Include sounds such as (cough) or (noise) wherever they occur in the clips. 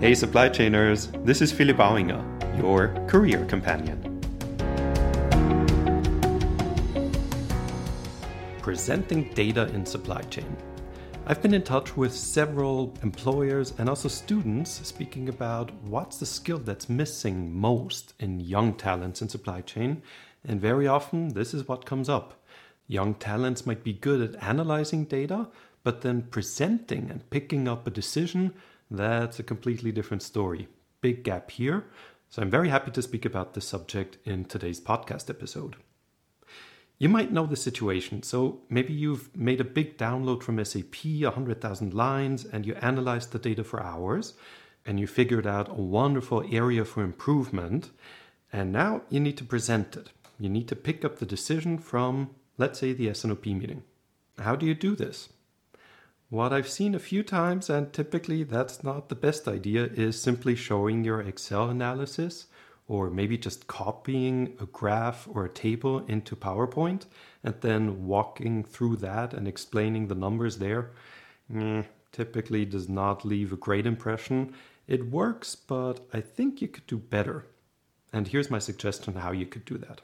Hey, supply chainers, this is Philipp Auinger, your career companion. Presenting data in supply chain. I've been in touch with several employers and also students speaking about what's the skill that's missing most in young talents in supply chain. And very often, this is what comes up. Young talents might be good at analyzing data, but then presenting and picking up a decision that's a completely different story. Big gap here. So I'm very happy to speak about this subject in today's podcast episode. You might know the situation. So maybe you've made a big download from SAP, 100,000 lines, and you analyzed the data for hours, and you figured out a wonderful area for improvement. And now you need to present it. You need to pick up the decision from, let's say, the S&OP meeting. How do you do this? What I've seen a few times, and typically that's not the best idea, is simply showing your Excel analysis or maybe just copying a graph or a table into PowerPoint and then walking through that and explaining the numbers there. Mm, typically does not leave a great impression. It works, but I think you could do better. And here's my suggestion how you could do that.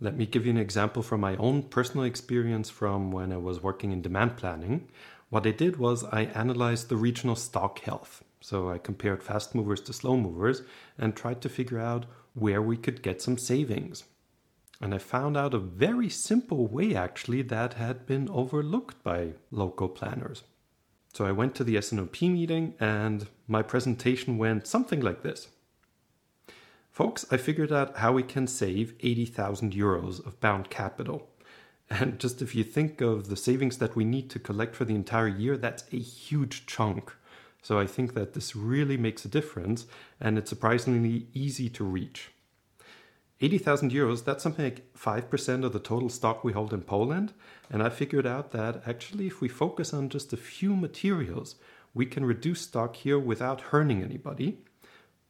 Let me give you an example from my own personal experience from when I was working in demand planning. What I did was I analyzed the regional stock health. So I compared fast movers to slow movers and tried to figure out where we could get some savings. And I found out a very simple way actually that had been overlooked by local planners. So I went to the S&OP meeting and my presentation went something like this. Folks, I figured out how we can save 80,000 euros of bound capital. And just if you think of the savings that we need to collect for the entire year, that's a huge chunk. So I think that this really makes a difference and it's surprisingly easy to reach. 80,000 euros, that's something like 5% of the total stock we hold in Poland. And I figured out that actually, if we focus on just a few materials, we can reduce stock here without hurting anybody.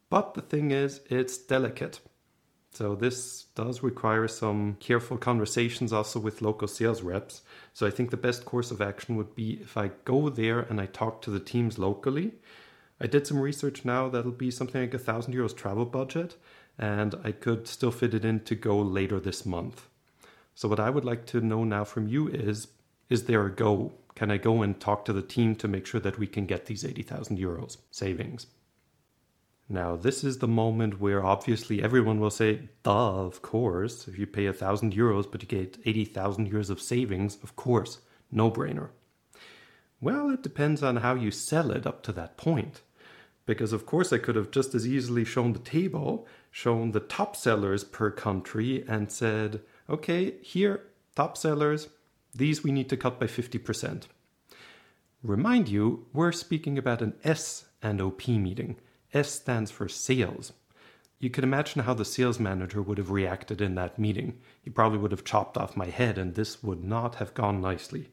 But the thing is, it's delicate. So this does require some careful conversations also with local sales reps. So I think the best course of action would be if I go there and I talk to the teams locally. I did some research now that'll be something like a thousand euros travel budget, and I could still fit it in to go later this month. So what I would like to know now from you is is there a go? Can I go and talk to the team to make sure that we can get these 80,000 euros savings? Now, this is the moment where obviously everyone will say, duh, of course. If you pay a thousand euros but you get 80,000 euros of savings, of course, no brainer. Well, it depends on how you sell it up to that point. Because, of course, I could have just as easily shown the table, shown the top sellers per country, and said, okay, here, top sellers, these we need to cut by 50%. Remind you, we're speaking about an S and OP meeting. S stands for sales. You can imagine how the sales manager would have reacted in that meeting. He probably would have chopped off my head, and this would not have gone nicely.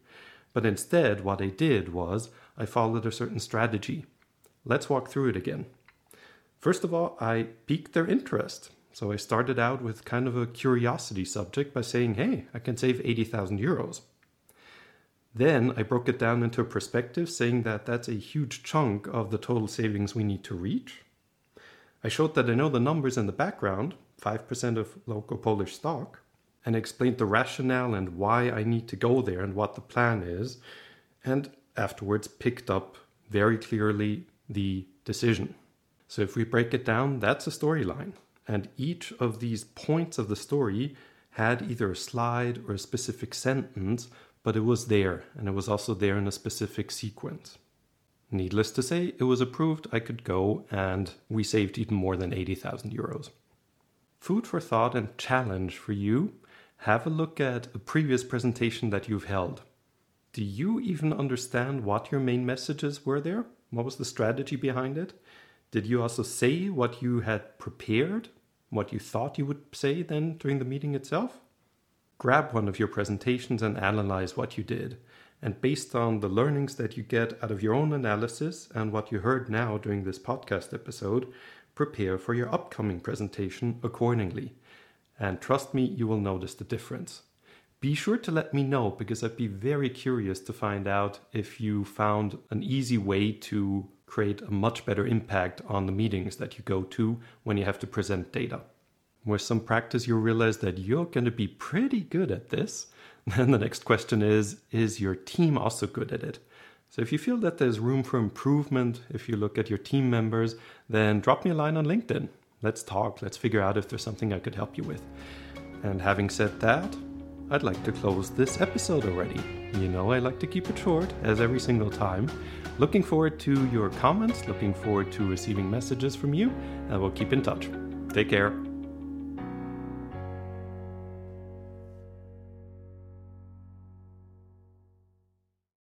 But instead, what I did was I followed a certain strategy. Let's walk through it again. First of all, I piqued their interest. So I started out with kind of a curiosity subject by saying, hey, I can save 80,000 euros. Then I broke it down into a perspective, saying that that's a huge chunk of the total savings we need to reach. I showed that I know the numbers in the background, 5% of local Polish stock, and explained the rationale and why I need to go there and what the plan is, and afterwards picked up very clearly the decision. So if we break it down, that's a storyline. And each of these points of the story had either a slide or a specific sentence but it was there, and it was also there in a specific sequence. Needless to say, it was approved, I could go, and we saved even more than 80,000 euros. Food for thought and challenge for you have a look at a previous presentation that you've held. Do you even understand what your main messages were there? What was the strategy behind it? Did you also say what you had prepared? What you thought you would say then during the meeting itself? Grab one of your presentations and analyze what you did. And based on the learnings that you get out of your own analysis and what you heard now during this podcast episode, prepare for your upcoming presentation accordingly. And trust me, you will notice the difference. Be sure to let me know because I'd be very curious to find out if you found an easy way to create a much better impact on the meetings that you go to when you have to present data. With some practice, you'll realize that you're going to be pretty good at this. (laughs) Then the next question is Is your team also good at it? So if you feel that there's room for improvement, if you look at your team members, then drop me a line on LinkedIn. Let's talk. Let's figure out if there's something I could help you with. And having said that, I'd like to close this episode already. You know, I like to keep it short, as every single time. Looking forward to your comments, looking forward to receiving messages from you, and we'll keep in touch. Take care.